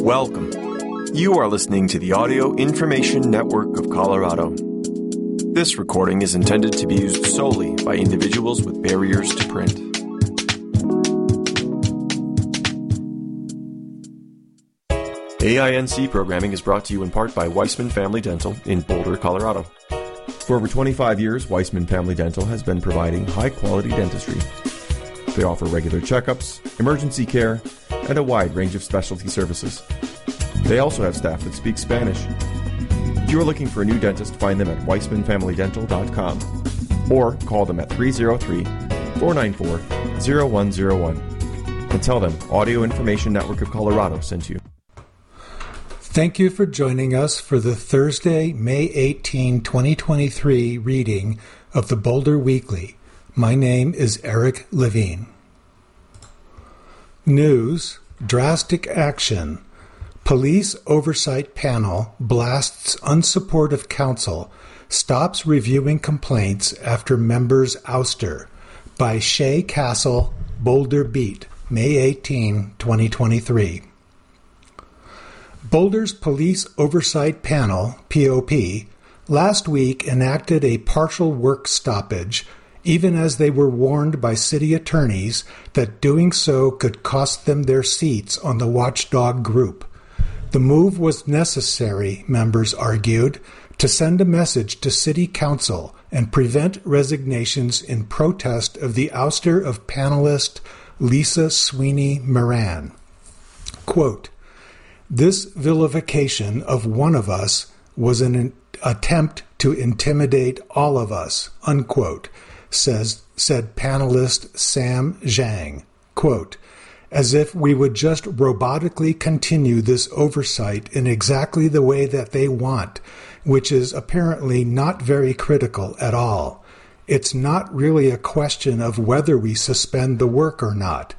Welcome. You are listening to the Audio Information Network of Colorado. This recording is intended to be used solely by individuals with barriers to print. AINC programming is brought to you in part by Weissman Family Dental in Boulder, Colorado. For over 25 years, Weissman Family Dental has been providing high quality dentistry. They offer regular checkups, emergency care, and a wide range of specialty services. They also have staff that speak Spanish. If you are looking for a new dentist, find them at weissmanfamilydental.com or call them at 303 494 0101 and tell them Audio Information Network of Colorado sent you. Thank you for joining us for the Thursday, May 18, 2023 reading of the Boulder Weekly. My name is Eric Levine. News Drastic action. Police Oversight Panel blasts unsupportive council, stops reviewing complaints after members ouster. By Shay Castle, Boulder Beat, May 18, 2023. Boulder's Police Oversight Panel, POP, last week enacted a partial work stoppage even as they were warned by city attorneys that doing so could cost them their seats on the watchdog group. The move was necessary, members argued, to send a message to City Council and prevent resignations in protest of the ouster of panelist Lisa Sweeney Miran. Quote, this vilification of one of us was an attempt to intimidate all of us, unquote, says, said panelist Sam Zhang. Quote, as if we would just robotically continue this oversight in exactly the way that they want, which is apparently not very critical at all. It's not really a question of whether we suspend the work or not.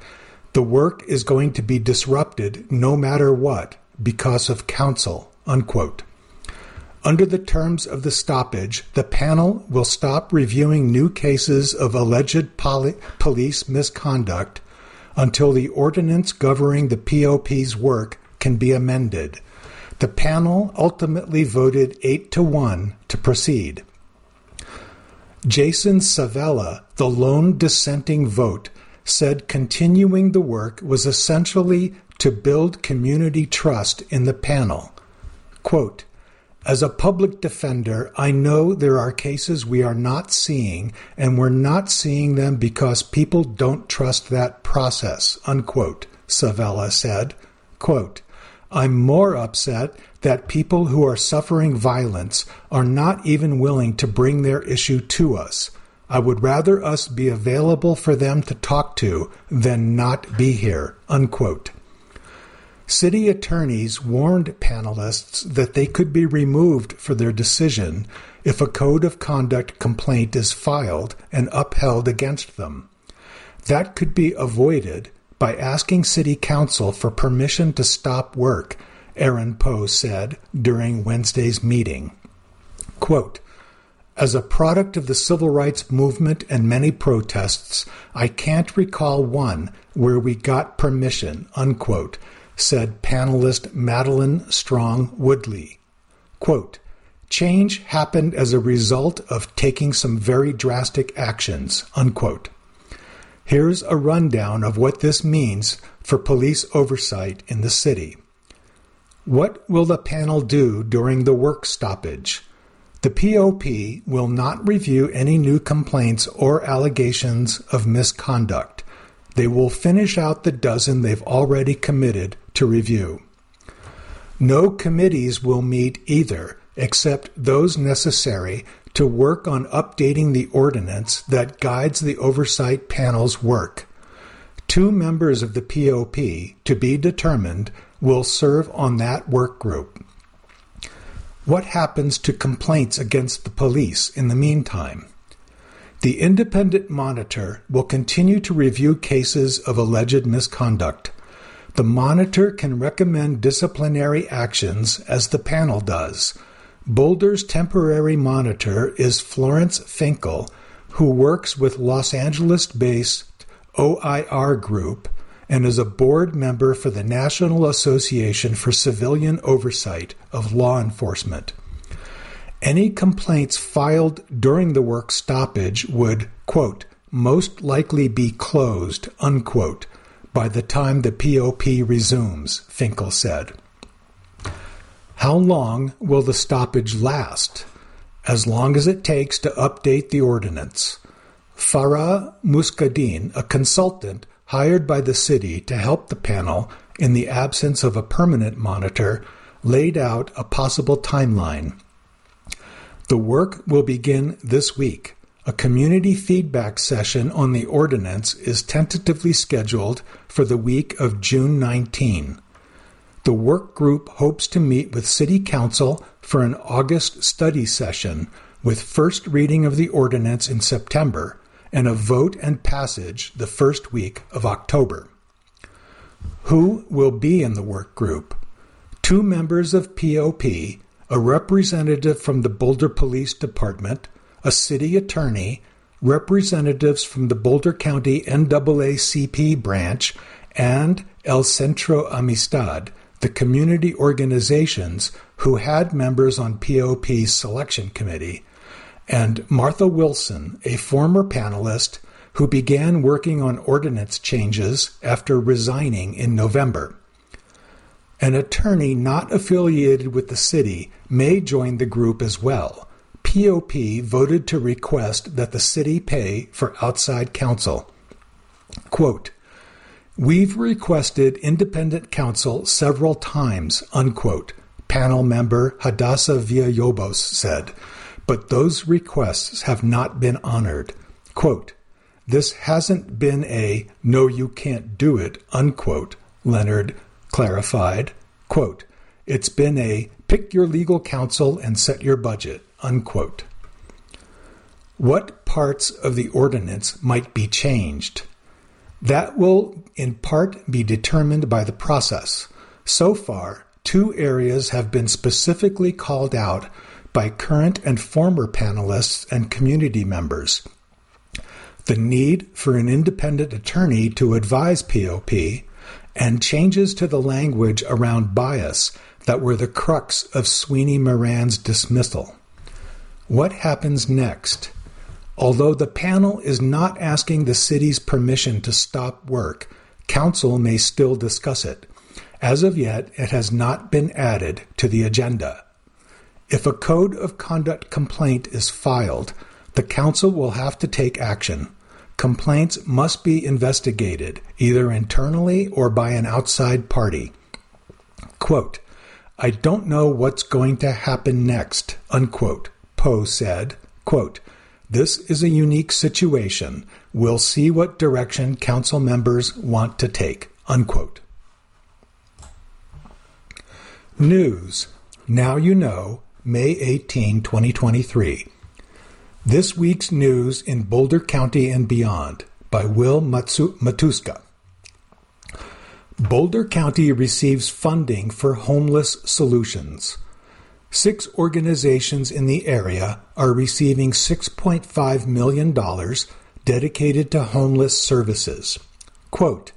The work is going to be disrupted no matter what because of counsel. Unquote. Under the terms of the stoppage, the panel will stop reviewing new cases of alleged poli- police misconduct until the ordinance governing the POP's work can be amended. The panel ultimately voted 8 to 1 to proceed. Jason Savella, the lone dissenting vote, said continuing the work was essentially to build community trust in the panel. Quote, as a public defender, I know there are cases we are not seeing, and we're not seeing them because people don't trust that process, unquote, Savella said. Quote, I'm more upset that people who are suffering violence are not even willing to bring their issue to us. I would rather us be available for them to talk to than not be here, unquote. City attorneys warned panelists that they could be removed for their decision if a code of conduct complaint is filed and upheld against them. That could be avoided by asking City Council for permission to stop work, Aaron Poe said during Wednesday's meeting. Quote, as a product of the civil rights movement and many protests, I can't recall one where we got permission, unquote, said panelist Madeline Strong Woodley. Quote, Change happened as a result of taking some very drastic actions. Unquote. Here's a rundown of what this means for police oversight in the city. What will the panel do during the work stoppage? The POP will not review any new complaints or allegations of misconduct. They will finish out the dozen they've already committed to review. No committees will meet either, except those necessary to work on updating the ordinance that guides the oversight panel's work. Two members of the POP, to be determined, will serve on that work group. What happens to complaints against the police in the meantime? The independent monitor will continue to review cases of alleged misconduct. The monitor can recommend disciplinary actions as the panel does. Boulder's temporary monitor is Florence Finkle, who works with Los Angeles based OIR Group and is a board member for the National Association for Civilian Oversight of Law Enforcement. Any complaints filed during the work stoppage would, quote, most likely be closed, unquote, by the time the POP resumes, Finkle said. How long will the stoppage last? As long as it takes to update the ordinance. Farah Muscadin, a consultant hired by the city to help the panel in the absence of a permanent monitor, laid out a possible timeline. The work will begin this week. A community feedback session on the ordinance is tentatively scheduled for the week of June 19. The work group hopes to meet with City Council for an August study session with first reading of the ordinance in September and a vote and passage the first week of October. Who will be in the work group? Two members of POP, a representative from the Boulder Police Department, a city attorney, representatives from the Boulder County NAACP branch, and El Centro Amistad, the community organizations who had members on POP's selection committee, and Martha Wilson, a former panelist who began working on ordinance changes after resigning in November. An attorney not affiliated with the city may join the group as well. POP voted to request that the city pay for outside counsel. Quote, We've requested independent counsel several times, unquote, panel member Hadassah Villalobos said, but those requests have not been honored. Quote, this hasn't been a no, you can't do it, unquote, Leonard clarified. Quote, it's been a pick your legal counsel and set your budget, unquote. What parts of the ordinance might be changed? That will in part be determined by the process. So far, two areas have been specifically called out by current and former panelists and community members. The need for an independent attorney to advise POP and changes to the language around bias that were the crux of Sweeney Miran's dismissal. What happens next? Although the panel is not asking the city's permission to stop work, council may still discuss it. As of yet, it has not been added to the agenda. If a code of conduct complaint is filed, the council will have to take action. Complaints must be investigated, either internally or by an outside party. Quote, I don't know what's going to happen next, unquote, Poe said. Quote, this is a unique situation. We'll see what direction council members want to take. Unquote. News. Now you know, May 18, 2023. This week's news in Boulder County and beyond by Will Matsu- Matuska. Boulder County receives funding for homeless solutions. Six organizations in the area are receiving $6.5 million dedicated to homeless services. Quote,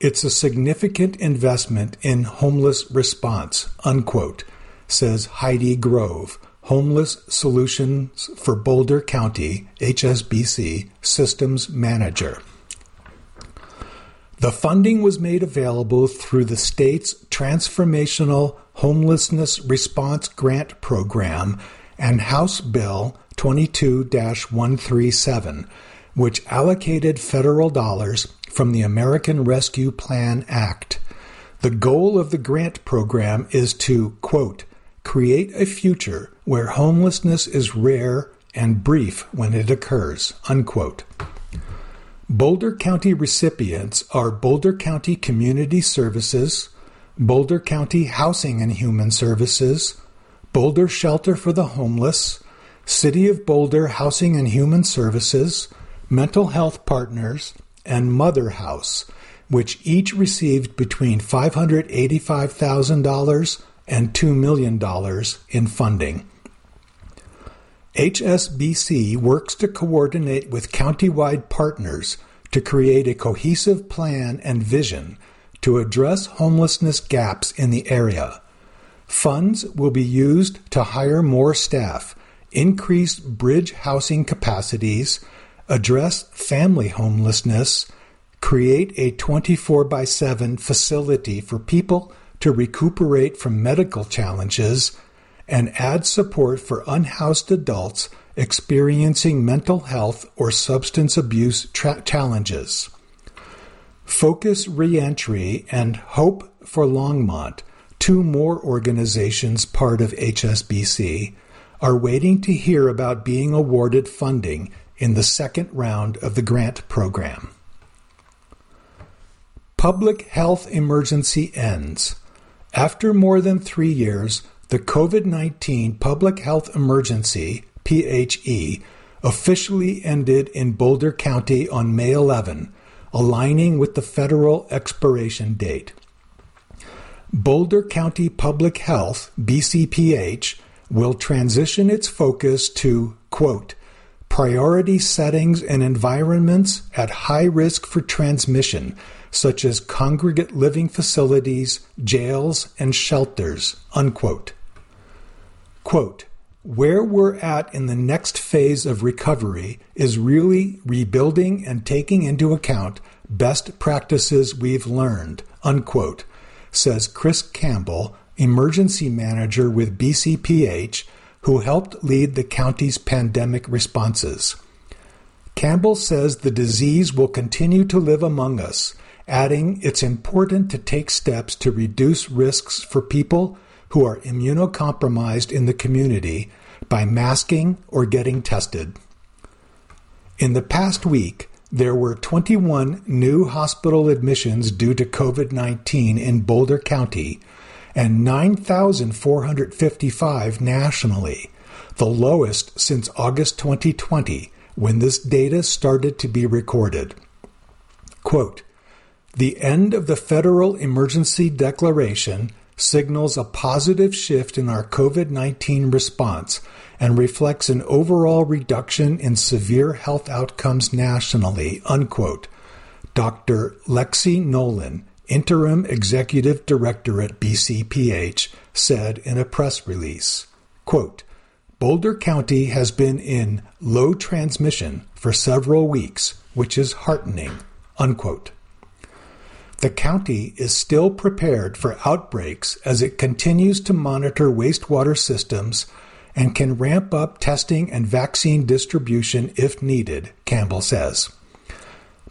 it's a significant investment in homeless response, unquote, says Heidi Grove, Homeless Solutions for Boulder County, HSBC, Systems Manager. The funding was made available through the state's Transformational Homelessness Response Grant Program and House Bill 22 137, which allocated federal dollars from the American Rescue Plan Act. The goal of the grant program is to, quote, create a future where homelessness is rare and brief when it occurs, unquote. Boulder County recipients are Boulder County Community Services, Boulder County Housing and Human Services, Boulder Shelter for the Homeless, City of Boulder Housing and Human Services, Mental Health Partners, and Mother House, which each received between $585,000 and $2 million in funding. HSBC works to coordinate with countywide partners to create a cohesive plan and vision to address homelessness gaps in the area. Funds will be used to hire more staff, increase bridge housing capacities, address family homelessness, create a 24 by 7 facility for people to recuperate from medical challenges, and add support for unhoused adults experiencing mental health or substance abuse tra- challenges. Focus Reentry and Hope for Longmont, two more organizations part of HSBC, are waiting to hear about being awarded funding in the second round of the grant program. Public health emergency ends. After more than three years, the COVID 19 public health emergency, PHE, officially ended in Boulder County on May 11, aligning with the federal expiration date. Boulder County Public Health, BCPH, will transition its focus to, quote, priority settings and environments at high risk for transmission, such as congregate living facilities, jails, and shelters. Unquote. Quote, where we're at in the next phase of recovery is really rebuilding and taking into account best practices we've learned, unquote, says Chris Campbell, emergency manager with BCPH who helped lead the county's pandemic responses. Campbell says the disease will continue to live among us, adding it's important to take steps to reduce risks for people who are immunocompromised in the community by masking or getting tested. In the past week, there were 21 new hospital admissions due to COVID 19 in Boulder County, and 9,455 nationally, the lowest since August 2020 when this data started to be recorded. Quote, the end of the federal emergency declaration signals a positive shift in our COVID 19 response and reflects an overall reduction in severe health outcomes nationally. Unquote. Dr. Lexi Nolen, interim executive director at BCPH, said in a press release quote, Boulder County has been in low transmission for several weeks, which is heartening. Unquote. The county is still prepared for outbreaks as it continues to monitor wastewater systems and can ramp up testing and vaccine distribution if needed, Campbell says.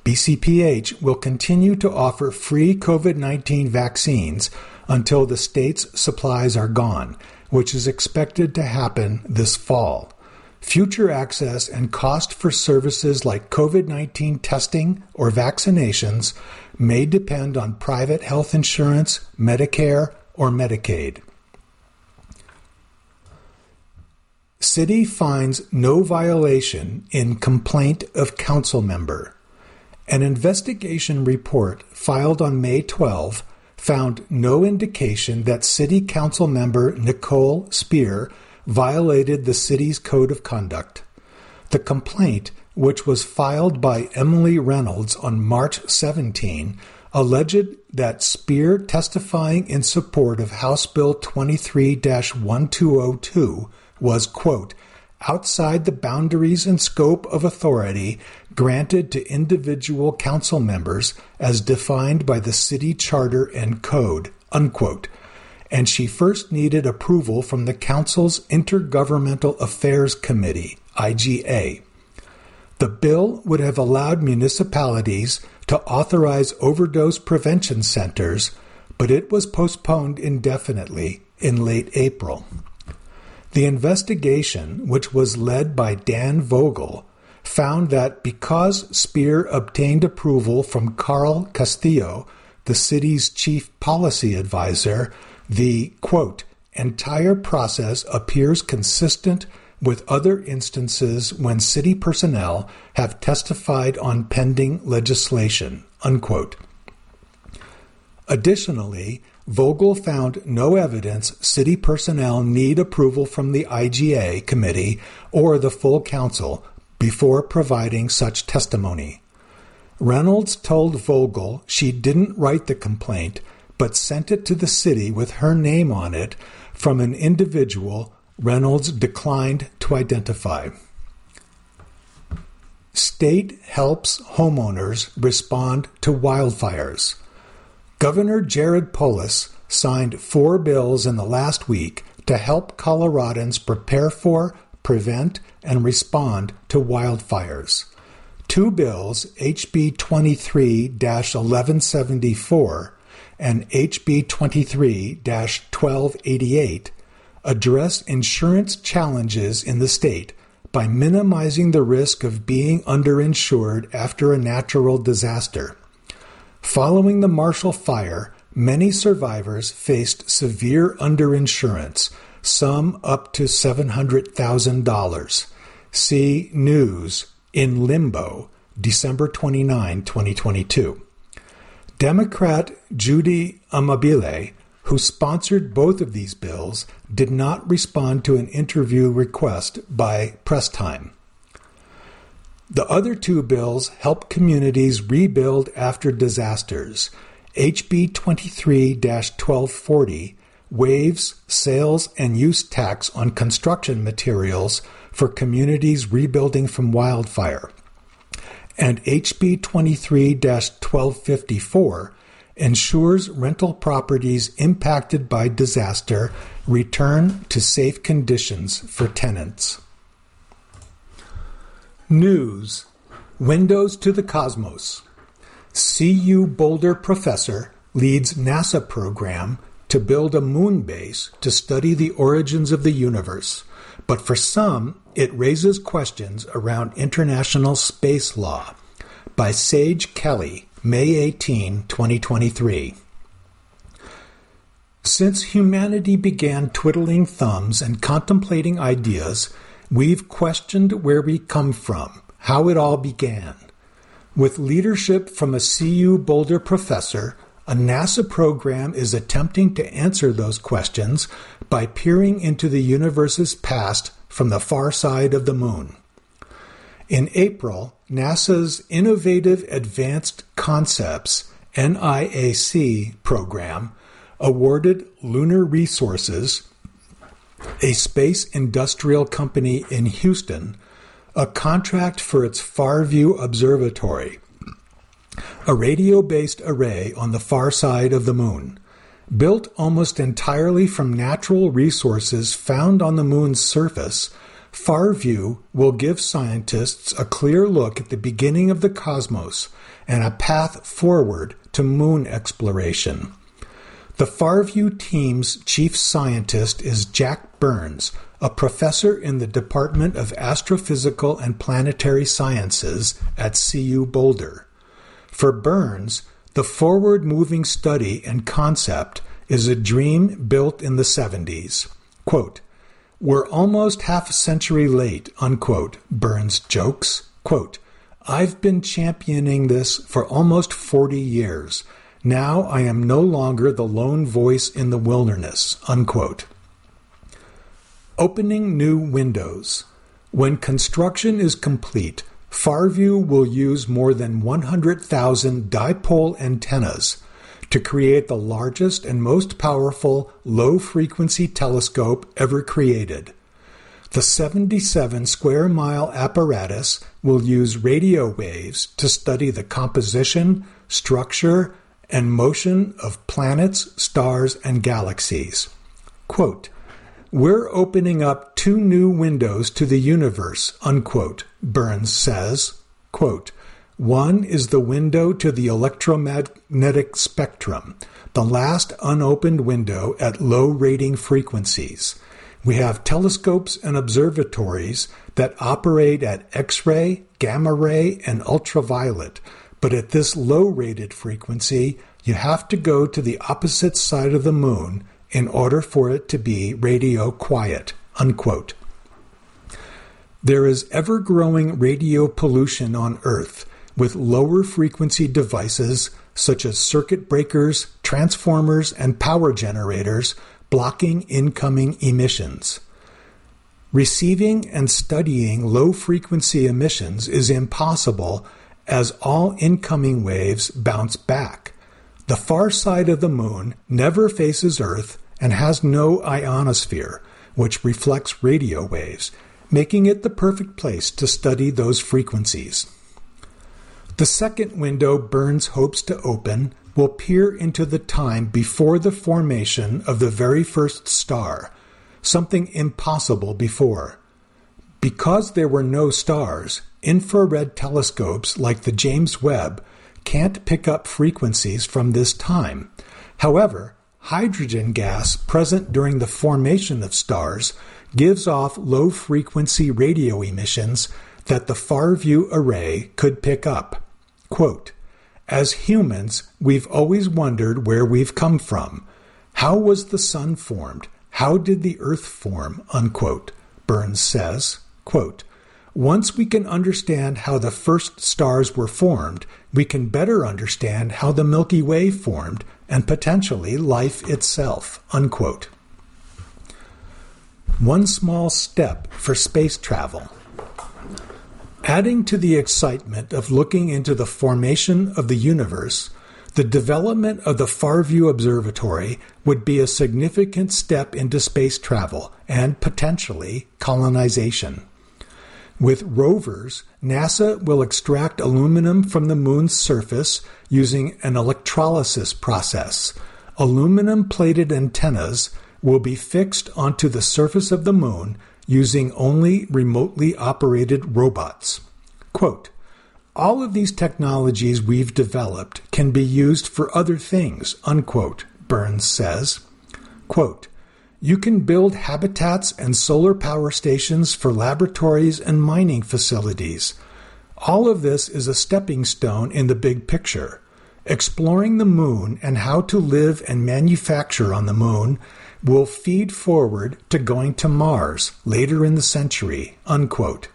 BCPH will continue to offer free COVID 19 vaccines until the state's supplies are gone, which is expected to happen this fall. Future access and cost for services like COVID 19 testing or vaccinations may depend on private health insurance, Medicare, or Medicaid. City finds no violation in complaint of council member. An investigation report filed on May 12 found no indication that City Council member Nicole Speer violated the city's code of conduct. The complaint, which was filed by Emily Reynolds on March 17, alleged that Speer testifying in support of House Bill 23 1202 was, quote, outside the boundaries and scope of authority granted to individual council members as defined by the city charter and code, unquote, and she first needed approval from the council's Intergovernmental Affairs Committee, IGA. The bill would have allowed municipalities to authorize overdose prevention centers, but it was postponed indefinitely in late April. The investigation, which was led by Dan Vogel, found that because Speer obtained approval from Carl Castillo, the city's chief policy advisor, the quote, entire process appears consistent with other instances when city personnel have testified on pending legislation. Unquote. Additionally, Vogel found no evidence city personnel need approval from the IGA committee or the full council before providing such testimony. Reynolds told Vogel she didn't write the complaint, but sent it to the city with her name on it from an individual Reynolds declined to identify. State helps homeowners respond to wildfires. Governor Jared Polis signed four bills in the last week to help Coloradans prepare for, prevent, and respond to wildfires. Two bills, HB 23 1174 and HB 23 1288, address insurance challenges in the state by minimizing the risk of being underinsured after a natural disaster. Following the Marshall Fire, many survivors faced severe underinsurance, some up to $700,000. See News in Limbo, December 29, 2022. Democrat Judy Amabile who sponsored both of these bills, did not respond to an interview request by Press Time. The other two bills help communities rebuild after disasters. HB 23 1240 waives sales and use tax on construction materials for communities rebuilding from wildfire. And HB 23 1254 ensures rental properties impacted by disaster return to safe conditions for tenants. News Windows to the Cosmos. CU Boulder professor leads NASA program to build a moon base to study the origins of the universe, but for some, it raises questions around international space law. By Sage Kelly, May 18, 2023. Since humanity began twiddling thumbs and contemplating ideas, we've questioned where we come from, how it all began. With leadership from a CU Boulder professor, a NASA program is attempting to answer those questions by peering into the universe's past from the far side of the moon. In April, NASA's Innovative Advanced Concepts NIAC program awarded Lunar Resources, a space industrial company in Houston, a contract for its Farview Observatory, a radio based array on the far side of the moon. Built almost entirely from natural resources found on the moon's surface, Farview will give scientists a clear look at the beginning of the cosmos and a path forward to moon exploration. The Farview team's chief scientist is Jack Burns, a professor in the Department of Astrophysical and Planetary Sciences at CU Boulder. For Burns, the forward moving study and concept is a dream built in the 70s. Quote, we're almost half a century late, unquote, Burns jokes. Quote, I've been championing this for almost 40 years. Now I am no longer the lone voice in the wilderness, unquote. Opening new windows. When construction is complete, Farview will use more than 100,000 dipole antennas to create the largest and most powerful low frequency telescope ever created. The 77 square mile apparatus will use radio waves to study the composition, structure, and motion of planets, stars, and galaxies. Quote, We're opening up two new windows to the universe, unquote, Burns says. Quote, one is the window to the electromagnetic spectrum, the last unopened window at low rating frequencies. We have telescopes and observatories that operate at X ray, gamma ray, and ultraviolet, but at this low rated frequency, you have to go to the opposite side of the moon in order for it to be radio quiet. Unquote. There is ever growing radio pollution on Earth with lower frequency devices such as circuit breakers, transformers, and power generators blocking incoming emissions. Receiving and studying low frequency emissions is impossible as all incoming waves bounce back. The far side of the moon never faces Earth and has no ionosphere, which reflects radio waves, making it the perfect place to study those frequencies. The second window Burns hopes to open will peer into the time before the formation of the very first star, something impossible before. Because there were no stars, infrared telescopes like the James Webb can't pick up frequencies from this time. However, hydrogen gas present during the formation of stars gives off low frequency radio emissions that the far view array could pick up. Quote, As humans, we've always wondered where we've come from. How was the sun formed? How did the earth form? Unquote. Burns says, quote, Once we can understand how the first stars were formed, we can better understand how the Milky Way formed and potentially life itself. Unquote. One small step for space travel. Adding to the excitement of looking into the formation of the universe, the development of the Farview Observatory would be a significant step into space travel and potentially colonization. With rovers, NASA will extract aluminum from the moon's surface using an electrolysis process. Aluminum plated antennas will be fixed onto the surface of the moon using only remotely operated robots. Quote, all of these technologies we've developed can be used for other things, unquote, Burns says. Quote, you can build habitats and solar power stations for laboratories and mining facilities. All of this is a stepping stone in the big picture. Exploring the moon and how to live and manufacture on the moon will feed forward to going to Mars later in the century. Unquote.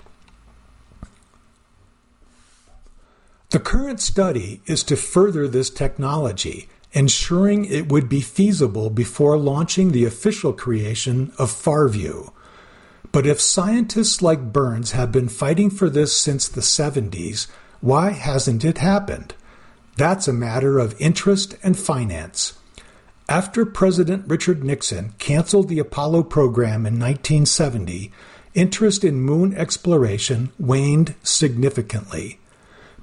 The current study is to further this technology ensuring it would be feasible before launching the official creation of Farview. But if scientists like Burns have been fighting for this since the 70s, why hasn't it happened? That's a matter of interest and finance. After President Richard Nixon canceled the Apollo program in 1970, interest in moon exploration waned significantly.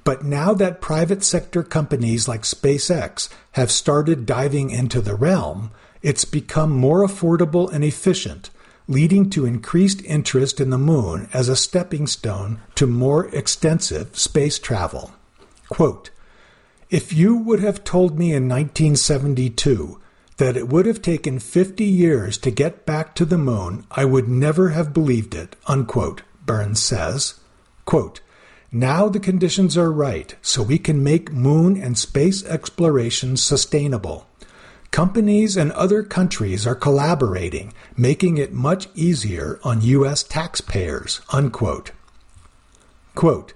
But now that private sector companies like SpaceX have started diving into the realm, it's become more affordable and efficient, leading to increased interest in the moon as a stepping stone to more extensive space travel. Quote, if you would have told me in 1972 that it would have taken 50 years to get back to the moon, I would never have believed it, unquote, Burns says. Quote, now the conditions are right, so we can make moon and space exploration sustainable. Companies and other countries are collaborating, making it much easier on U.S. taxpayers. Unquote. Quote,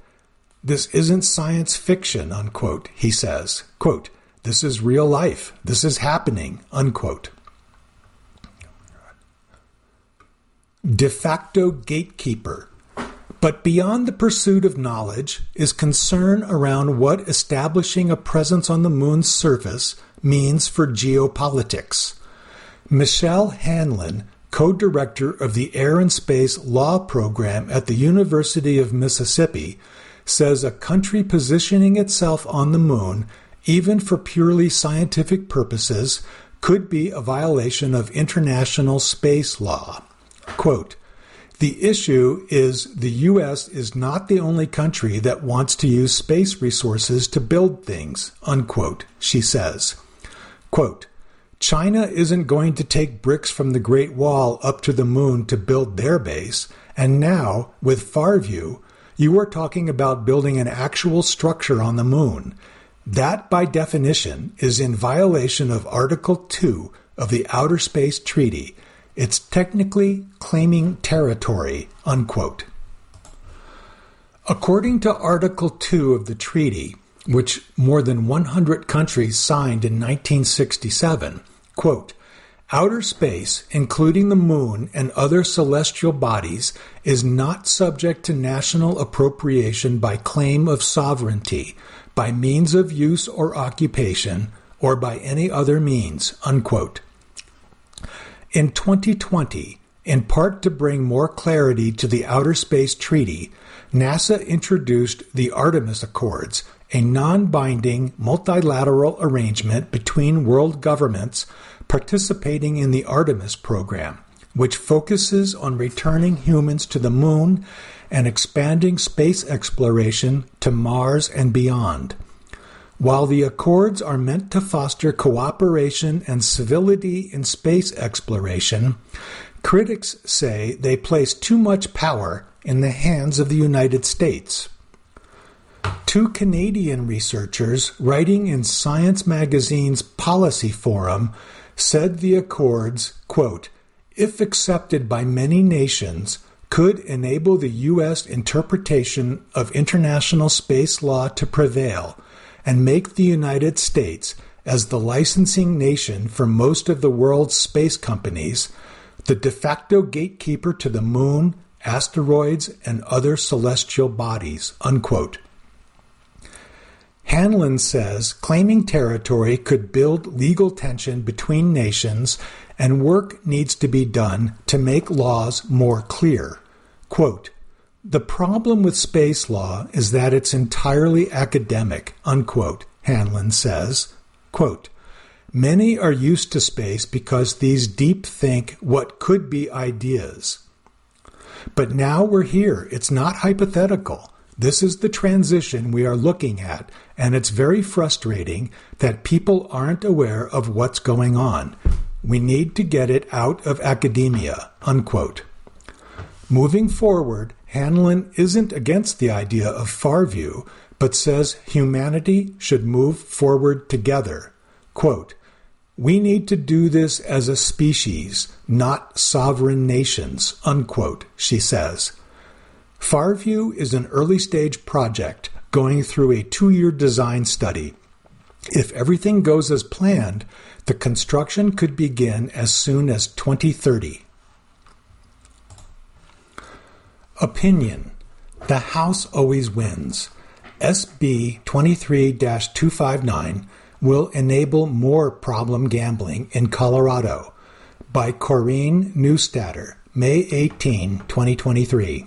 this isn't science fiction, unquote, he says. Quote, this is real life. This is happening, unquote. De facto gatekeeper but beyond the pursuit of knowledge is concern around what establishing a presence on the moon's surface means for geopolitics. Michelle Hanlon, co director of the Air and Space Law Program at the University of Mississippi, says a country positioning itself on the moon, even for purely scientific purposes, could be a violation of international space law. Quote, the issue is the U.S. is not the only country that wants to use space resources to build things, unquote, she says. Quote, China isn't going to take bricks from the Great Wall up to the moon to build their base, and now, with Farview, you are talking about building an actual structure on the moon. That, by definition, is in violation of Article 2 of the Outer Space Treaty, it's technically claiming territory, unquote. According to Article 2 of the treaty, which more than 100 countries signed in 1967, quote, Outer space, including the moon and other celestial bodies, is not subject to national appropriation by claim of sovereignty, by means of use or occupation, or by any other means. Unquote. In 2020, in part to bring more clarity to the Outer Space Treaty, NASA introduced the Artemis Accords, a non binding multilateral arrangement between world governments participating in the Artemis program, which focuses on returning humans to the moon and expanding space exploration to Mars and beyond. While the Accords are meant to foster cooperation and civility in space exploration, critics say they place too much power in the hands of the United States. Two Canadian researchers writing in Science Magazine's Policy Forum said the Accords, quote, if accepted by many nations, could enable the U.S. interpretation of international space law to prevail and make the United States, as the licensing nation for most of the world's space companies, the de facto gatekeeper to the moon, asteroids, and other celestial bodies. Unquote. Hanlon says claiming territory could build legal tension between nations and work needs to be done to make laws more clear. Quote, the problem with space law is that it's entirely academic, unquote, Hanlon says. Quote, Many are used to space because these deep think what could be ideas. But now we're here. It's not hypothetical. This is the transition we are looking at, and it's very frustrating that people aren't aware of what's going on. We need to get it out of academia. Unquote. Moving forward, Hanlon isn't against the idea of far view, but says humanity should move forward together. Quote, we need to do this as a species, not sovereign nations, unquote, she says. Farview is an early stage project going through a two year design study. If everything goes as planned, the construction could begin as soon as 2030. Opinion The House always wins. SB 23 259 will enable more problem gambling in Colorado. By Corrine Neustadter, May 18, 2023.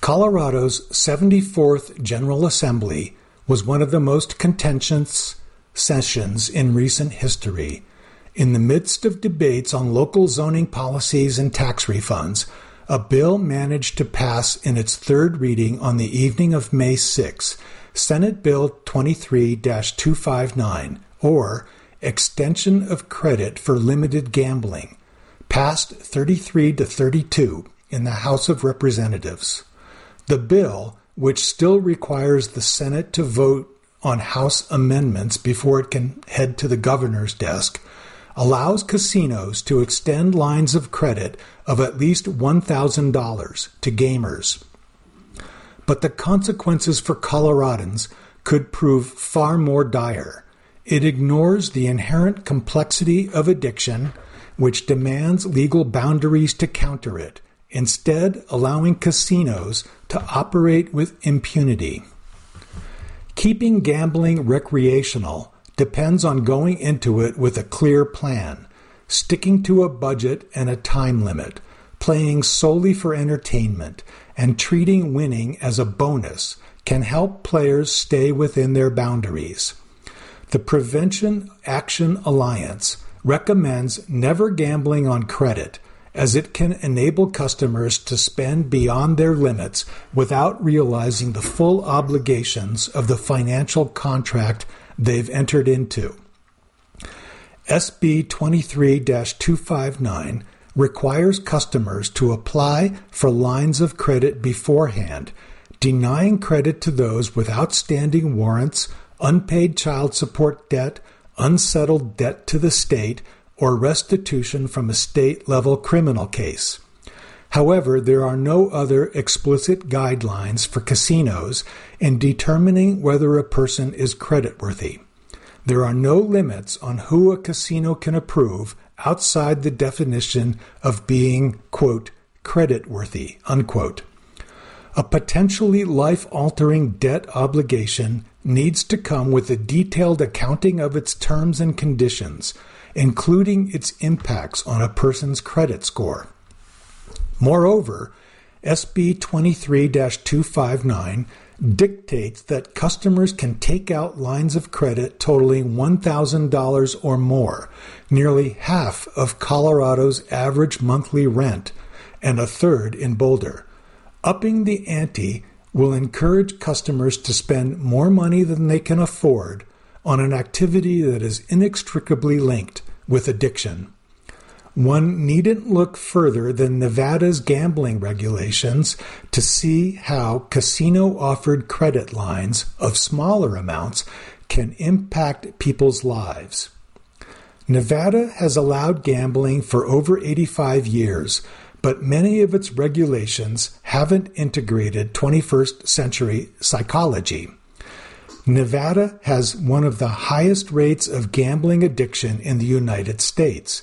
Colorado's 74th General Assembly was one of the most contentious sessions in recent history. In the midst of debates on local zoning policies and tax refunds, a bill managed to pass in its third reading on the evening of May 6, Senate Bill 23 259, or Extension of Credit for Limited Gambling, passed 33 to 32 in the House of Representatives. The bill, which still requires the Senate to vote on House amendments before it can head to the governor's desk, allows casinos to extend lines of credit of at least $1,000 to gamers. But the consequences for Coloradans could prove far more dire. It ignores the inherent complexity of addiction, which demands legal boundaries to counter it, instead, allowing casinos to operate with impunity. Keeping gambling recreational depends on going into it with a clear plan, sticking to a budget and a time limit, playing solely for entertainment, and treating winning as a bonus can help players stay within their boundaries. The Prevention Action Alliance recommends never gambling on credit as it can enable customers to spend beyond their limits without realizing the full obligations of the financial contract they've entered into. SB 23 259 requires customers to apply for lines of credit beforehand, denying credit to those with outstanding warrants, unpaid child support debt, unsettled debt to the state, or restitution from a state level criminal case. However, there are no other explicit guidelines for casinos in determining whether a person is creditworthy. there are no limits on who a casino can approve outside the definition of being, quote, creditworthy, unquote. A potentially life altering debt obligation needs to come with a detailed accounting of its terms and conditions, including its impacts on a person's credit score. Moreover, SB 23 259 dictates that customers can take out lines of credit totaling $1,000 or more, nearly half of Colorado's average monthly rent, and a third in Boulder. Upping the ante will encourage customers to spend more money than they can afford on an activity that is inextricably linked with addiction. One needn't look further than Nevada's gambling regulations to see how casino offered credit lines of smaller amounts can impact people's lives. Nevada has allowed gambling for over 85 years, but many of its regulations haven't integrated 21st century psychology. Nevada has one of the highest rates of gambling addiction in the United States.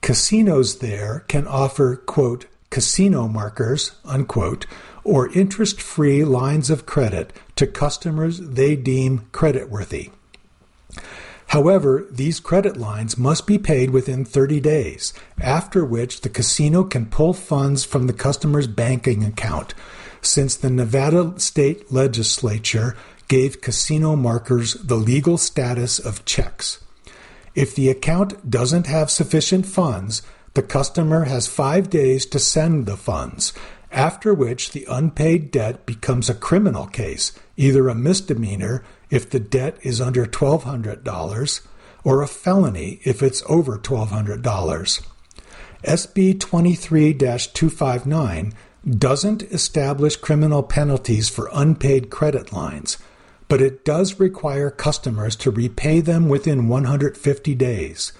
Casinos there can offer, quote, casino markers, unquote, or interest free lines of credit to customers they deem creditworthy. However, these credit lines must be paid within 30 days, after which the casino can pull funds from the customer's banking account, since the Nevada state legislature gave casino markers the legal status of checks. If the account doesn't have sufficient funds, the customer has five days to send the funds, after which the unpaid debt becomes a criminal case, either a misdemeanor if the debt is under $1,200 or a felony if it's over $1,200. SB 23 259 doesn't establish criminal penalties for unpaid credit lines but it does require customers to repay them within 150 days,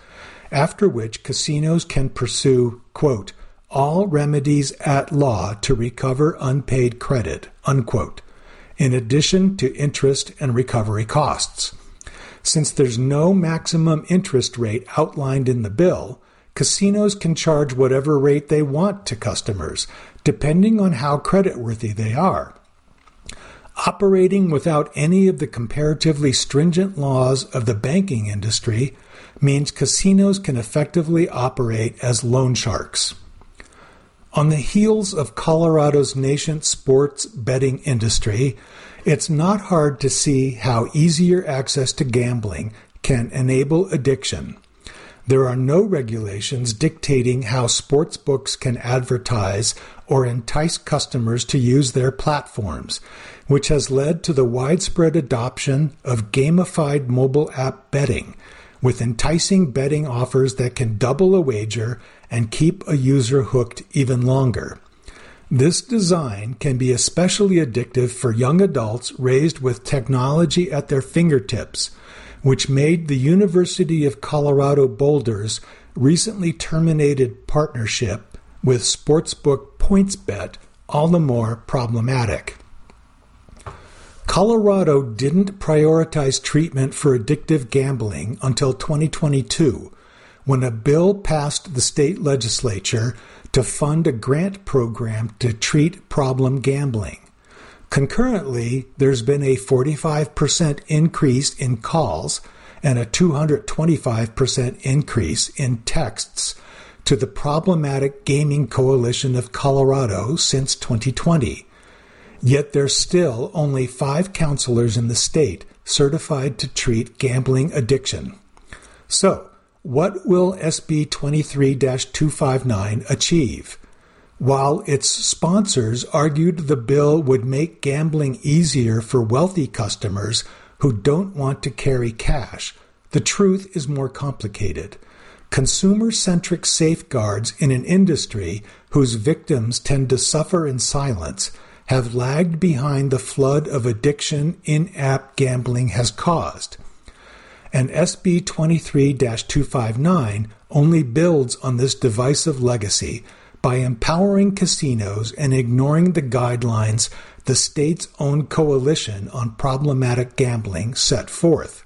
after which casinos can pursue, quote, all remedies at law to recover unpaid credit, unquote, in addition to interest and recovery costs. Since there's no maximum interest rate outlined in the bill, casinos can charge whatever rate they want to customers, depending on how creditworthy they are. Operating without any of the comparatively stringent laws of the banking industry means casinos can effectively operate as loan sharks. On the heels of Colorado's nascent sports betting industry, it's not hard to see how easier access to gambling can enable addiction. There are no regulations dictating how sports books can advertise or entice customers to use their platforms, which has led to the widespread adoption of gamified mobile app betting, with enticing betting offers that can double a wager and keep a user hooked even longer. This design can be especially addictive for young adults raised with technology at their fingertips, which made the University of Colorado Boulder's recently terminated partnership with sportsbook PointsBet all the more problematic. Colorado didn't prioritize treatment for addictive gambling until 2022 when a bill passed the state legislature to fund a grant program to treat problem gambling. Concurrently, there's been a 45% increase in calls and a 225% increase in texts to the Problematic Gaming Coalition of Colorado since 2020. Yet there's still only five counselors in the state certified to treat gambling addiction. So, what will SB 23 259 achieve? While its sponsors argued the bill would make gambling easier for wealthy customers who don't want to carry cash, the truth is more complicated. Consumer centric safeguards in an industry whose victims tend to suffer in silence have lagged behind the flood of addiction in app gambling has caused. And SB 23 259 only builds on this divisive legacy by empowering casinos and ignoring the guidelines the state's own coalition on problematic gambling set forth.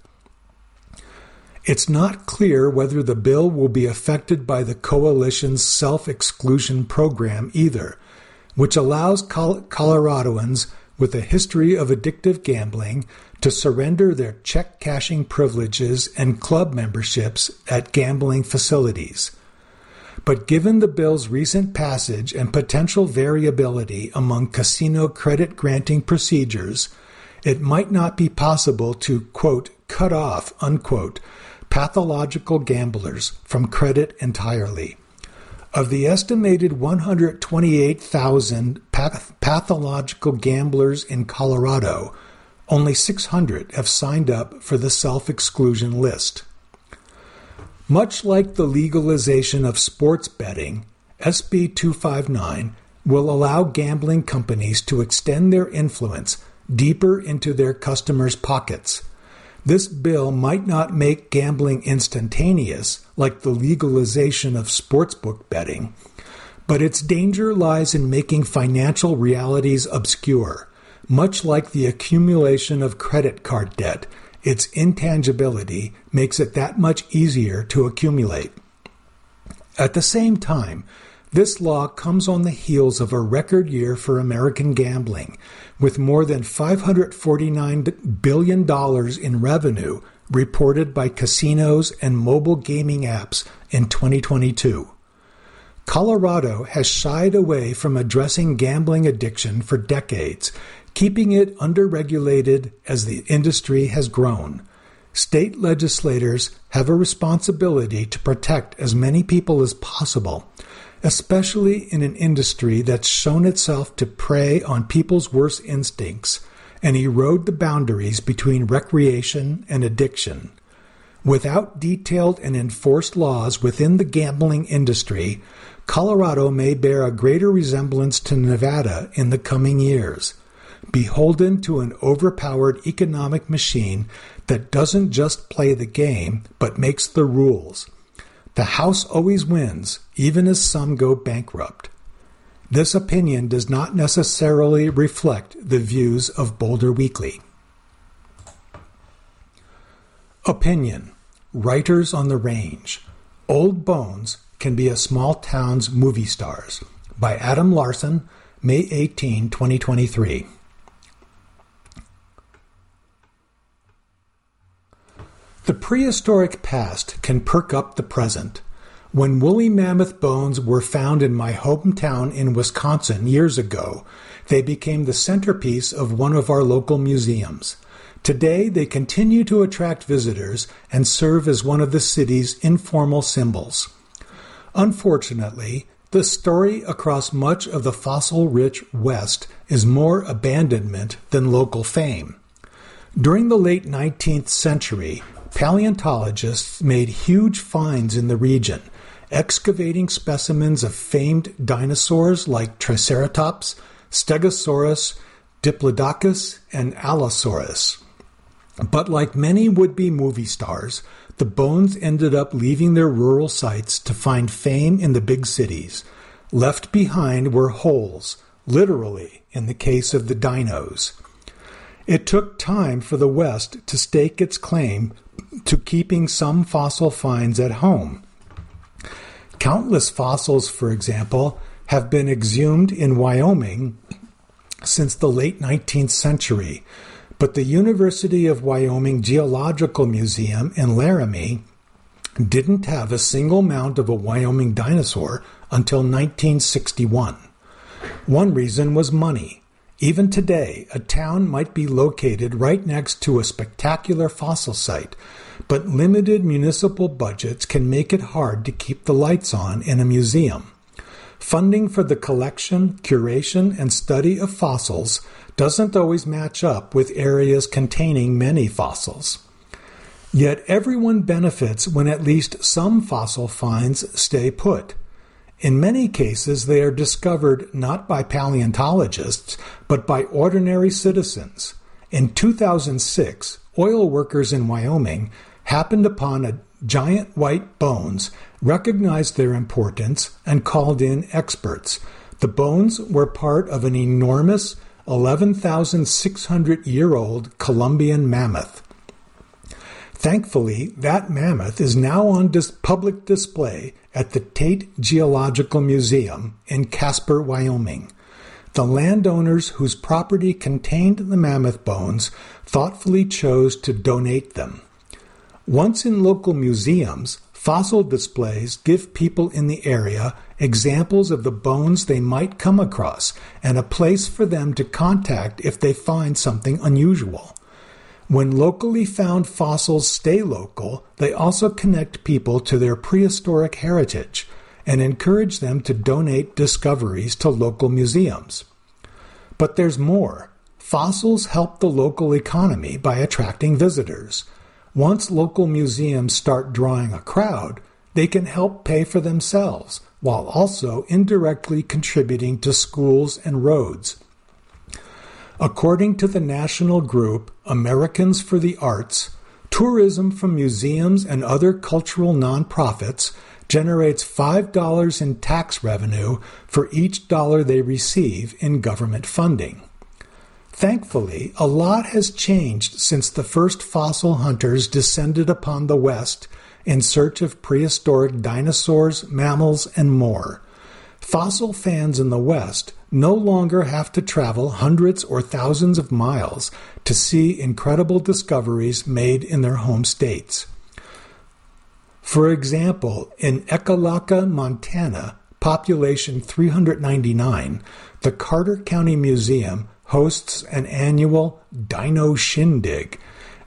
It's not clear whether the bill will be affected by the coalition's self exclusion program either, which allows Col- Coloradoans with a history of addictive gambling to surrender their check cashing privileges and club memberships at gambling facilities. But given the bill's recent passage and potential variability among casino credit granting procedures, it might not be possible to, quote, cut off, unquote, pathological gamblers from credit entirely. Of the estimated 128,000 path- pathological gamblers in Colorado, only 600 have signed up for the self exclusion list. Much like the legalization of sports betting, SB 259 will allow gambling companies to extend their influence deeper into their customers' pockets this bill might not make gambling instantaneous, like the legalization of sportsbook betting, but its danger lies in making financial realities obscure. Much like the accumulation of credit card debt, its intangibility makes it that much easier to accumulate. At the same time, this law comes on the heels of a record year for American gambling, with more than $549 billion in revenue reported by casinos and mobile gaming apps in 2022. Colorado has shied away from addressing gambling addiction for decades, keeping it underregulated as the industry has grown. State legislators have a responsibility to protect as many people as possible especially in an industry that's shown itself to prey on people's worst instincts and erode the boundaries between recreation and addiction. Without detailed and enforced laws within the gambling industry, Colorado may bear a greater resemblance to Nevada in the coming years, beholden to an overpowered economic machine that doesn't just play the game but makes the rules the House always wins, even as some go bankrupt. This opinion does not necessarily reflect the views of Boulder Weekly. Opinion Writers on the Range Old Bones Can Be a Small Town's Movie Stars by Adam Larson, May 18, 2023. The prehistoric past can perk up the present. When woolly mammoth bones were found in my hometown in Wisconsin years ago, they became the centerpiece of one of our local museums. Today, they continue to attract visitors and serve as one of the city's informal symbols. Unfortunately, the story across much of the fossil rich West is more abandonment than local fame. During the late 19th century, Paleontologists made huge finds in the region, excavating specimens of famed dinosaurs like Triceratops, Stegosaurus, Diplodocus, and Allosaurus. But like many would be movie stars, the bones ended up leaving their rural sites to find fame in the big cities. Left behind were holes, literally, in the case of the dinos. It took time for the West to stake its claim to keeping some fossil finds at home. Countless fossils, for example, have been exhumed in Wyoming since the late 19th century, but the University of Wyoming Geological Museum in Laramie didn't have a single mount of a Wyoming dinosaur until 1961. One reason was money. Even today, a town might be located right next to a spectacular fossil site, but limited municipal budgets can make it hard to keep the lights on in a museum. Funding for the collection, curation, and study of fossils doesn't always match up with areas containing many fossils. Yet everyone benefits when at least some fossil finds stay put. In many cases, they are discovered not by paleontologists, but by ordinary citizens. In 2006, oil workers in Wyoming happened upon a giant white bones, recognized their importance, and called in experts. The bones were part of an enormous 11,600 year old Columbian mammoth. Thankfully, that mammoth is now on dis- public display at the Tate Geological Museum in Casper, Wyoming. The landowners whose property contained the mammoth bones thoughtfully chose to donate them. Once in local museums, fossil displays give people in the area examples of the bones they might come across and a place for them to contact if they find something unusual. When locally found fossils stay local, they also connect people to their prehistoric heritage and encourage them to donate discoveries to local museums. But there's more. Fossils help the local economy by attracting visitors. Once local museums start drawing a crowd, they can help pay for themselves while also indirectly contributing to schools and roads. According to the national group Americans for the Arts, tourism from museums and other cultural nonprofits generates $5 in tax revenue for each dollar they receive in government funding. Thankfully, a lot has changed since the first fossil hunters descended upon the West in search of prehistoric dinosaurs, mammals, and more. Fossil fans in the West no longer have to travel hundreds or thousands of miles to see incredible discoveries made in their home states. For example, in Ekalaka, Montana, population 399, the Carter County Museum hosts an annual Dino Shindig,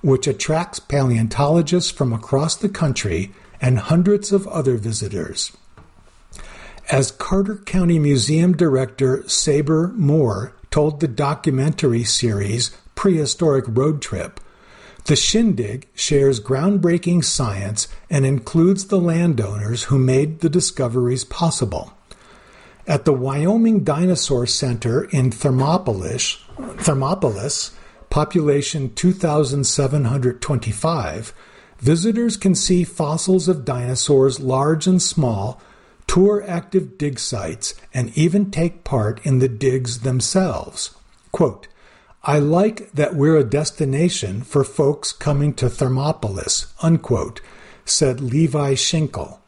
which attracts paleontologists from across the country and hundreds of other visitors. As Carter County Museum Director Sabre Moore told the documentary series Prehistoric Road Trip, the Shindig shares groundbreaking science and includes the landowners who made the discoveries possible. At the Wyoming Dinosaur Center in Thermopolis, Thermopolis population 2,725, visitors can see fossils of dinosaurs large and small tour active dig sites, and even take part in the digs themselves. Quote, I like that we're a destination for folks coming to Thermopolis, unquote, said Levi Shinkle,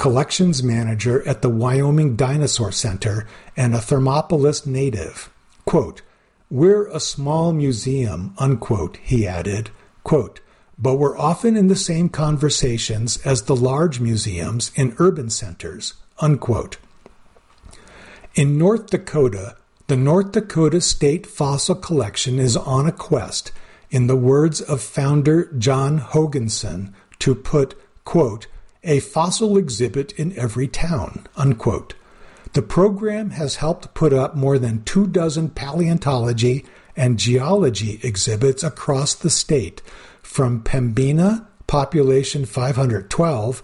collections manager at the Wyoming Dinosaur Center and a Thermopolis native. Quote, we're a small museum, unquote, he added. Quote, but we're often in the same conversations as the large museums in urban centers. Unquote. In North Dakota, the North Dakota State Fossil Collection is on a quest, in the words of founder John Hoganson, to put, quote, a fossil exhibit in every town, unquote. The program has helped put up more than two dozen paleontology and geology exhibits across the state, from Pembina, population 512,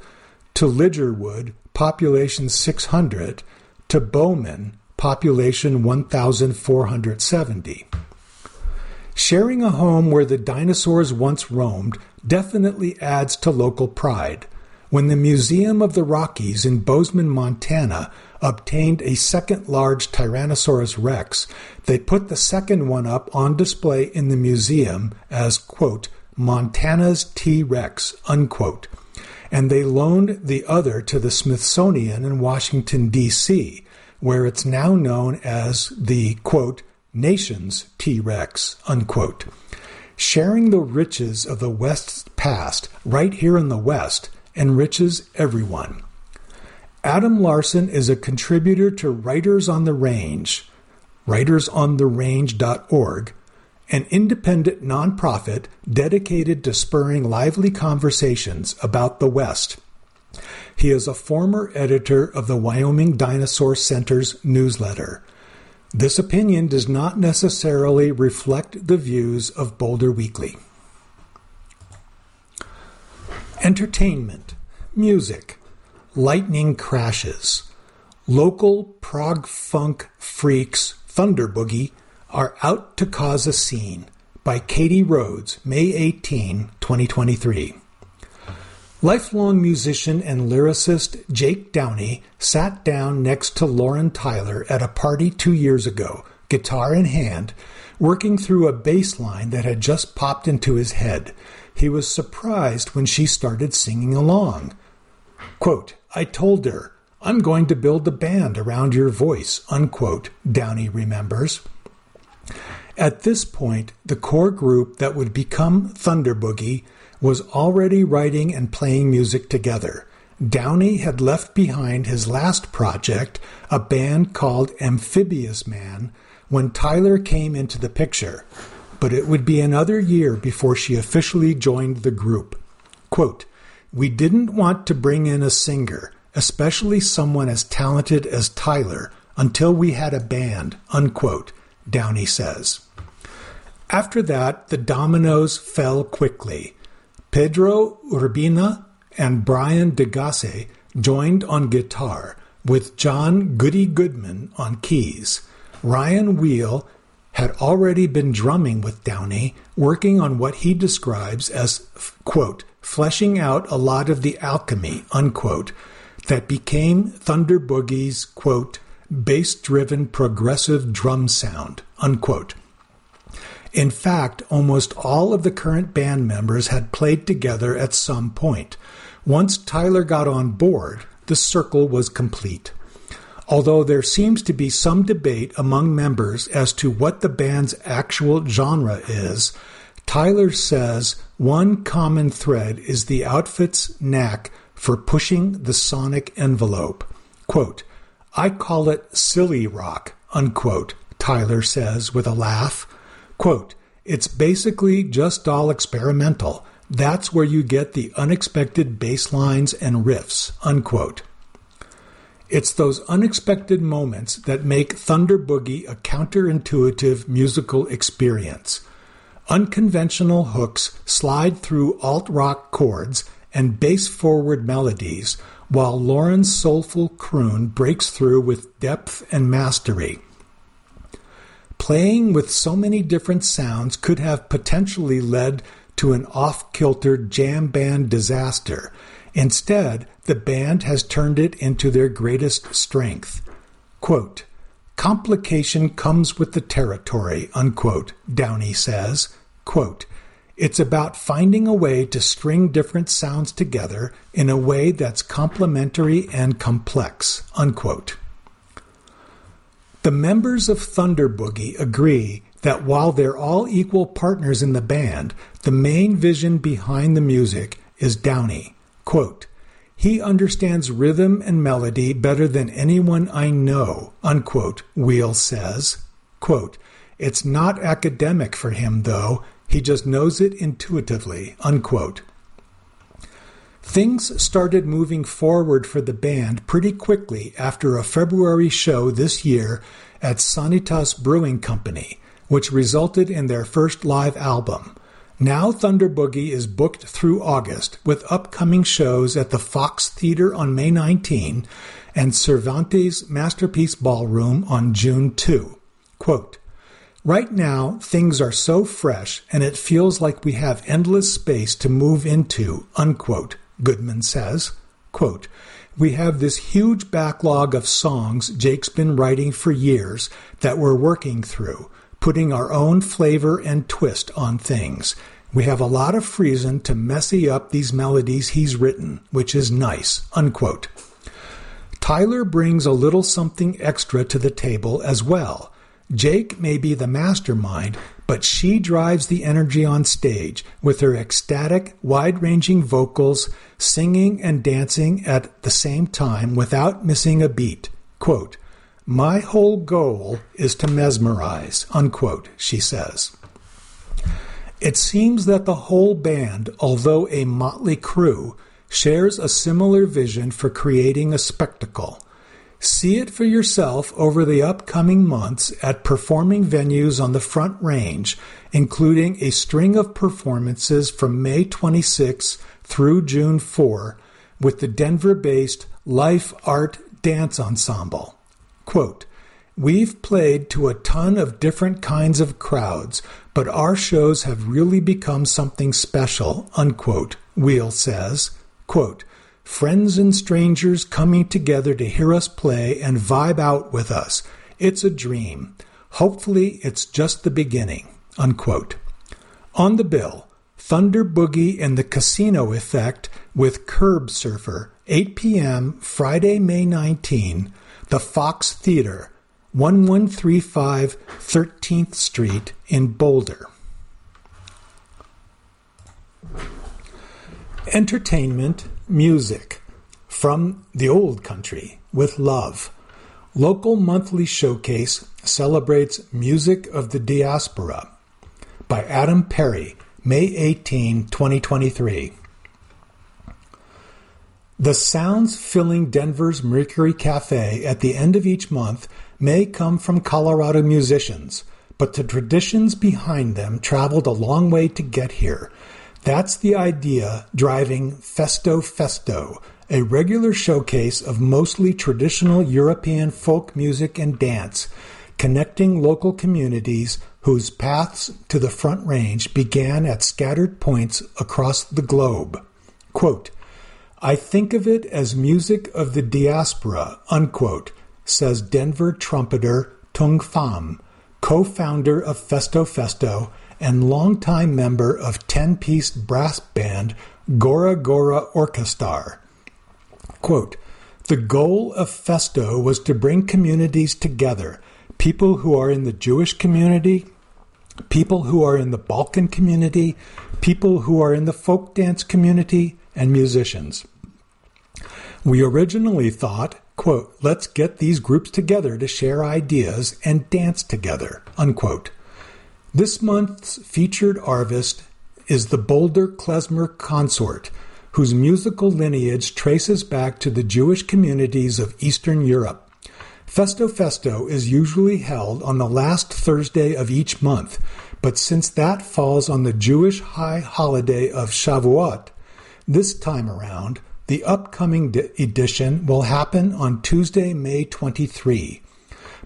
to Lidgerwood, population 600, to Bowman, population 1,470. Sharing a home where the dinosaurs once roamed definitely adds to local pride. When the Museum of the Rockies in Bozeman, Montana obtained a second large Tyrannosaurus rex, they put the second one up on display in the museum as, quote, Montana's T Rex, unquote and they loaned the other to the Smithsonian in Washington, D.C., where it's now known as the, quote, nation's T Rex, unquote. Sharing the riches of the West's past right here in the West enriches everyone. Adam Larson is a contributor to Writers on the Range, writersontherange.org, an independent nonprofit dedicated to spurring lively conversations about the West. He is a former editor of the Wyoming Dinosaur Center's newsletter. This opinion does not necessarily reflect the views of Boulder Weekly. Entertainment, music, lightning crashes, local prog funk freaks, Thunder Boogie, are Out to Cause a Scene by Katie Rhodes, May 18, 2023. Lifelong musician and lyricist Jake Downey sat down next to Lauren Tyler at a party two years ago, guitar in hand, working through a bass line that had just popped into his head. he was surprised when she started singing along. Quote, I told her, I'm going to build a band around your voice, unquote, Downey remembers. At this point, the core group that would become Thunder Boogie was already writing and playing music together. Downey had left behind his last project, a band called Amphibious Man, when Tyler came into the picture, but it would be another year before she officially joined the group. Quote, We didn't want to bring in a singer, especially someone as talented as Tyler, until we had a band, unquote, Downey says. After that, the dominoes fell quickly. Pedro Urbina and Brian DeGasse joined on guitar, with John Goody Goodman on keys. Ryan Wheel had already been drumming with Downey, working on what he describes as, quote, fleshing out a lot of the alchemy, unquote, that became Thunder Boogie's, quote, bass driven progressive drum sound, unquote. In fact, almost all of the current band members had played together at some point. Once Tyler got on board, the circle was complete. Although there seems to be some debate among members as to what the band's actual genre is, Tyler says one common thread is the outfit's knack for pushing the sonic envelope. Quote, I call it silly rock, unquote, Tyler says with a laugh. Quote, it's basically just all experimental. That's where you get the unexpected bass lines and riffs, unquote. It's those unexpected moments that make Thunder Boogie a counterintuitive musical experience. Unconventional hooks slide through alt rock chords and bass forward melodies, while Lauren's soulful croon breaks through with depth and mastery. Playing with so many different sounds could have potentially led to an off kilter jam band disaster. Instead, the band has turned it into their greatest strength. Quote, Complication comes with the territory, unquote, Downey says. Quote, it's about finding a way to string different sounds together in a way that's complementary and complex. Unquote. The members of Thunder Boogie agree that while they're all equal partners in the band, the main vision behind the music is Downey. Quote, he understands rhythm and melody better than anyone I know, unquote, Wheel says. Quote, it's not academic for him, though. He just knows it intuitively. Unquote. Things started moving forward for the band pretty quickly after a February show this year at Sanitas Brewing Company, which resulted in their first live album. Now Thunder Boogie is booked through August with upcoming shows at the Fox Theater on May 19 and Cervantes Masterpiece Ballroom on June 2. Quote, Right now, things are so fresh and it feels like we have endless space to move into, unquote, Goodman says. Quote, we have this huge backlog of songs Jake's been writing for years that we're working through, putting our own flavor and twist on things. We have a lot of reason to messy up these melodies he's written, which is nice, unquote. Tyler brings a little something extra to the table as well. Jake may be the mastermind, but she drives the energy on stage with her ecstatic, wide ranging vocals, singing and dancing at the same time without missing a beat. Quote, My whole goal is to mesmerize, unquote, she says. It seems that the whole band, although a motley crew, shares a similar vision for creating a spectacle. See it for yourself over the upcoming months at performing venues on the Front Range, including a string of performances from May 26 through June 4 with the Denver based Life Art Dance Ensemble. Quote, We've played to a ton of different kinds of crowds, but our shows have really become something special, unquote, Wheel says. Quote, friends and strangers coming together to hear us play and vibe out with us. It's a dream. Hopefully, it's just the beginning. Unquote. On the bill, Thunder Boogie and the Casino Effect with Curb Surfer, 8 p.m., Friday, May 19, the Fox Theater, 1135 13th Street in Boulder. Entertainment, music from the old country with love. Local monthly showcase celebrates Music of the Diaspora by Adam Perry, May 18, 2023. The sounds filling Denver's Mercury Cafe at the end of each month may come from Colorado musicians, but the traditions behind them traveled a long way to get here. That's the idea driving Festo Festo, a regular showcase of mostly traditional European folk music and dance, connecting local communities whose paths to the Front Range began at scattered points across the globe. Quote, I think of it as music of the diaspora, unquote, says Denver trumpeter Tung Pham, co founder of Festo Festo and longtime member of 10 piece brass band Gora Gora Orchestra. Quote, the goal of Festo was to bring communities together, people who are in the Jewish community, people who are in the Balkan community, people who are in the folk dance community, and musicians. We originally thought, quote, let's get these groups together to share ideas and dance together, unquote. This month's featured artist is the Boulder Klezmer Consort, whose musical lineage traces back to the Jewish communities of Eastern Europe. Festo Festo is usually held on the last Thursday of each month, but since that falls on the Jewish high holiday of Shavuot, this time around, the upcoming edition will happen on Tuesday, May 23.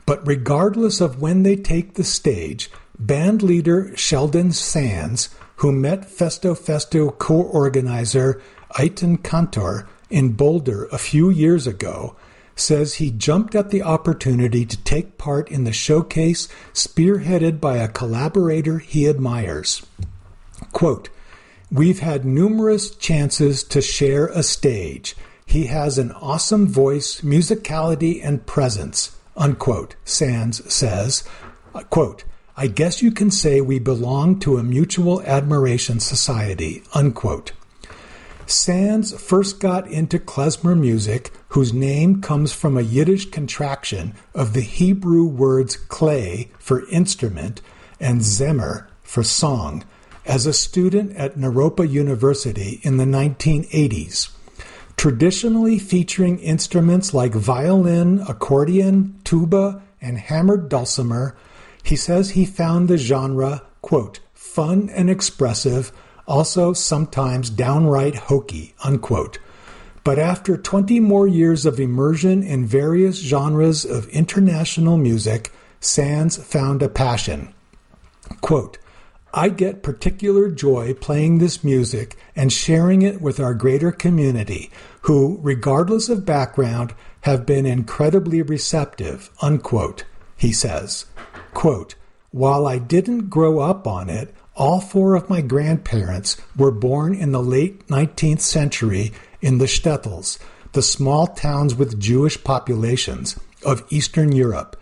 But regardless of when they take the stage, band leader Sheldon Sands, who met Festo Festo co organizer Eitan Cantor in Boulder a few years ago, says he jumped at the opportunity to take part in the showcase spearheaded by a collaborator he admires. Quote, We've had numerous chances to share a stage. He has an awesome voice, musicality, and presence. Unquote, Sands says. Uh, quote, I guess you can say we belong to a mutual admiration society. Unquote. Sands first got into klezmer music, whose name comes from a Yiddish contraction of the Hebrew words clay for instrument and zemer for song, as a student at Naropa University in the 1980s. Traditionally featuring instruments like violin, accordion, tuba, and hammered dulcimer, he says he found the genre, quote, fun and expressive also sometimes downright hokey, unquote. But after 20 more years of immersion in various genres of international music, Sands found a passion. Quote, I get particular joy playing this music and sharing it with our greater community, who, regardless of background, have been incredibly receptive, unquote, he says. Quote, While I didn't grow up on it, all four of my grandparents were born in the late 19th century in the shtetls, the small towns with Jewish populations of Eastern Europe.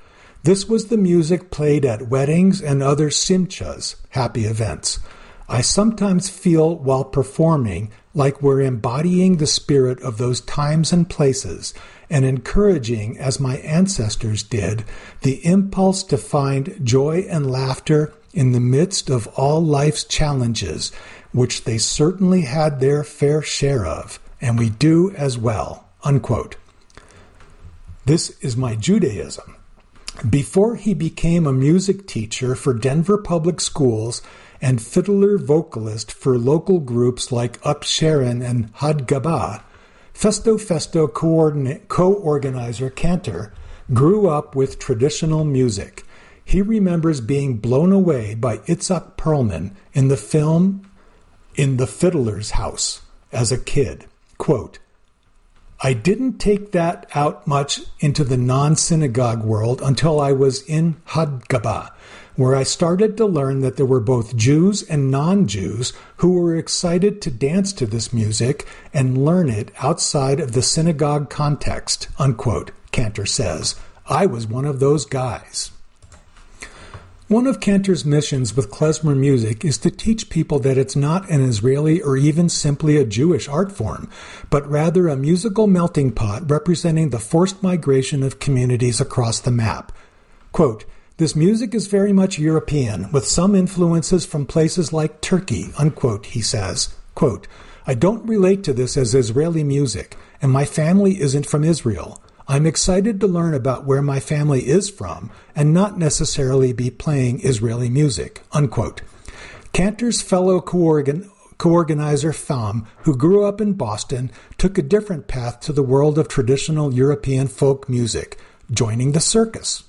This was the music played at weddings and other simchas, happy events. I sometimes feel while performing like we're embodying the spirit of those times and places and encouraging, as my ancestors did, the impulse to find joy and laughter in the midst of all life's challenges, which they certainly had their fair share of, and we do as well. Unquote. This is my Judaism. Before he became a music teacher for Denver Public Schools and fiddler vocalist for local groups like Up Sharon and Had Gabah, Festo Festo co organizer Cantor grew up with traditional music. He remembers being blown away by Itzhak Perlman in the film In the Fiddler's House as a kid. Quote, I didn't take that out much into the non synagogue world until I was in Had Gabah, where I started to learn that there were both Jews and non Jews who were excited to dance to this music and learn it outside of the synagogue context. Unquote, Cantor says. I was one of those guys. One of Cantor's missions with klezmer music is to teach people that it's not an Israeli or even simply a Jewish art form, but rather a musical melting pot representing the forced migration of communities across the map. Quote, this music is very much European, with some influences from places like Turkey, unquote, he says. Quote, I don't relate to this as Israeli music, and my family isn't from Israel. I'm excited to learn about where my family is from and not necessarily be playing Israeli music. Unquote. Cantor's fellow co-organ- co-organizer Pham, who grew up in Boston, took a different path to the world of traditional European folk music, joining the circus.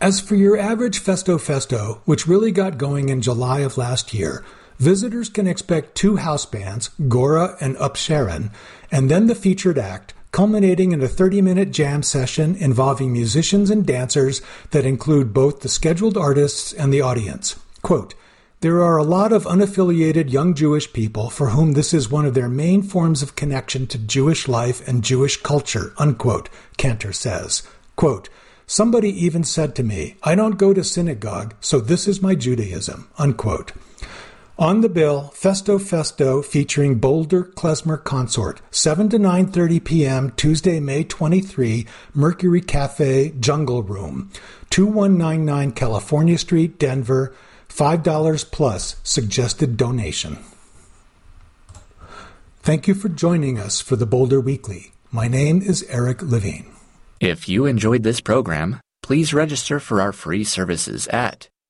As for your average Festo Festo, which really got going in July of last year, visitors can expect two house bands, Gora and Up Sharon, and then the featured act, culminating in a 30 minute jam session involving musicians and dancers that include both the scheduled artists and the audience. Quote, there are a lot of unaffiliated young Jewish people for whom this is one of their main forms of connection to Jewish life and Jewish culture, unquote, Cantor says. Quote, Somebody even said to me, I don't go to synagogue, so this is my Judaism, unquote. On the bill, Festo Festo featuring Boulder Klezmer Consort, 7 to 9.30 p.m., Tuesday, May 23, Mercury Cafe, Jungle Room, 2199 California Street, Denver, $5 plus suggested donation. Thank you for joining us for the Boulder Weekly. My name is Eric Levine. If you enjoyed this program, please register for our free services at